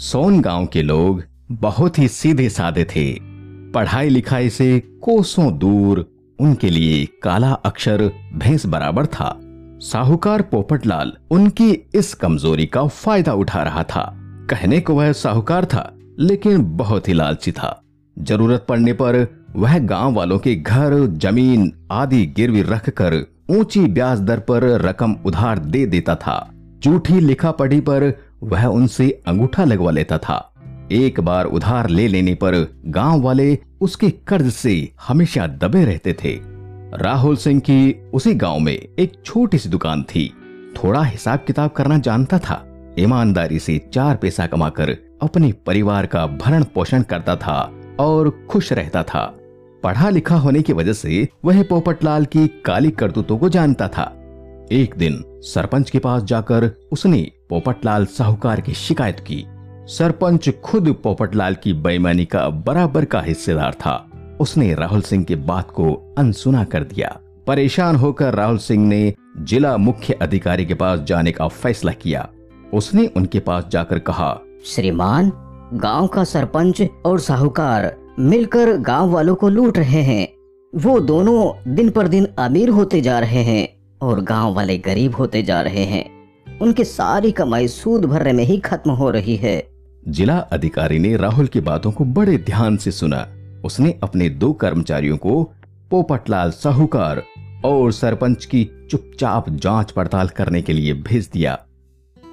सोन गाँव के लोग बहुत ही सीधे साधे थे। पढ़ाई लिखाई से कोसों दूर उनके लिए काला अक्षर भैंस बराबर था। साहूकार पोपटलाल उनकी इस कमज़ोरी का फ़ायदा उठा रहा था। कहने को वह साहूकार था, लेकिन बहुत ही लालची था। ज़रूरत पड़ने पर वह गाँव वालों के घर, ज़मीन आदि गिरवी रखकर ऊँची ब्याज दर पर रकम उधार दे देता था। झूठी लिखा पढ़ी पर वह उनसे अंगूठा लगवा लेता था। एक बार उधार ले लेने पर गाँव वाले उसके कर्ज से हमेशा दबे रहते थे। राहुल सिंह की उसी गाँव में एक छोटी सी दुकान थी। थोड़ा हिसाब किताब करना जानता था। ईमानदारी से चार पैसा कमाकर अपने परिवार का भरण पोषण करता था और खुश रहता था। पढ़ा लिखा होने की वजह से वह पोपटलाल की काली करतूतों को जानता था। एक दिन सरपंच के पास जाकर उसने पोपटलाल साहूकार की शिकायत की। सरपंच खुद पोपटलाल की बेईमानी का बराबर का हिस्सेदार था। उसने राहुल सिंह की बात को अनसुना कर दिया। परेशान होकर राहुल सिंह ने जिला मुख्य अधिकारी के पास जाने का फैसला किया। उसने उनके पास जाकर कहा, श्रीमान, गाँव का सरपंच और साहूकार मिलकर गाँव वालों को लूट रहे हैं। वो दोनों दिन पर दिन अमीर होते जा रहे हैं। और गाँव वाले गरीब होते जा रहे हैं। उनकी सारी कमाई सूद भरने में ही खत्म हो रही है। जिला अधिकारी ने राहुल की बातों को बड़े ध्यान से सुना। उसने अपने दो कर्मचारियों को पोपटलाल साहूकार और सरपंच की चुपचाप जाँच पड़ताल करने के लिए भेज दिया।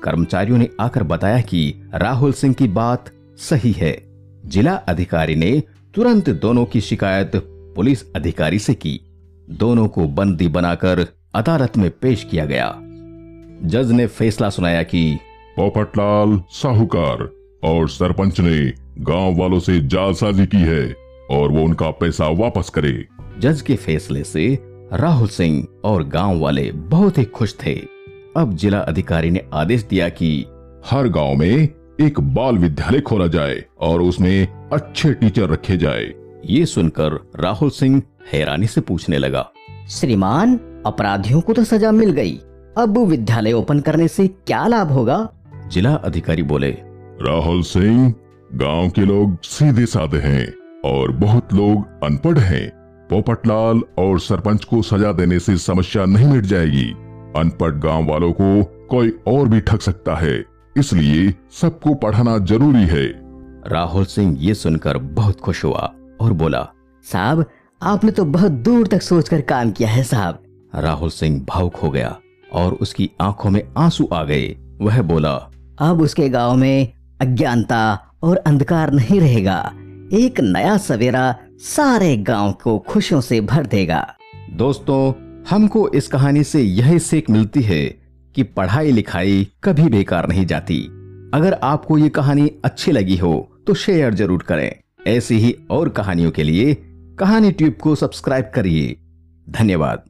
कर्मचारियों ने आकर बताया कि राहुल सिंह की बात सही है। जिला अधिकारी ने तुरंत दोनों की शिकायत पुलिस अधिकारी से की। दोनों को बंदी बनाकर अदालत में पेश किया गया। जज ने फैसला सुनाया कि पोपटलाल साहूकार और सरपंच ने गाँव वालों से जालसाजी की है और वो उनका पैसा वापस करे। जज के फैसले से राहुल सिंह और गाँव वाले बहुत ही खुश थे। अब जिला अधिकारी ने आदेश दिया कि हर गाँव में एक बाल विद्यालय खोला जाए और उसमें अच्छे टीचर रखे जाए। ये सुनकर राहुल सिंह हैरानी से पूछने लगा। श्रीमान अपराधियों को तो सजा मिल गई। अब विद्यालय ओपन करने से क्या लाभ होगा? जिला अधिकारी बोले राहुल सिंह गाँव के लोग सीधे साधे हैं और बहुत लोग अनपढ़ हैं। पोपटलाल और सरपंच को सजा देने से समस्या नहीं मिट जाएगी। अनपढ़ गाँव वालों को कोई और भी ठग सकता है। इसलिए सबको पढ़ाना ज़रूरी है। राहुल सिंह ये सुनकर बहुत खुश हुआ और बोला साहब आपने तो बहुत दूर तक सोचकर काम किया है साहब। राहुल सिंह भावुक हो गया और उसकी आँखों में आँसू आ गए। वह बोला अब उसके गाँव में अज्ञानता और अंधकार नहीं रहेगा। एक नया सवेरा सारे गाँव को खुशियों से भर देगा। दोस्तों हमको इस कहानी से यही सीख मिलती है कि पढ़ाई लिखाई कभी बेकार नहीं जाती। अगर आपको ये कहानी अच्छी लगी हो तो शेयर ज़रूर करें। ऐसी ही और कहानियों के लिए कहानी ट्यूब को सब्सक्राइब करिए। धन्यवाद।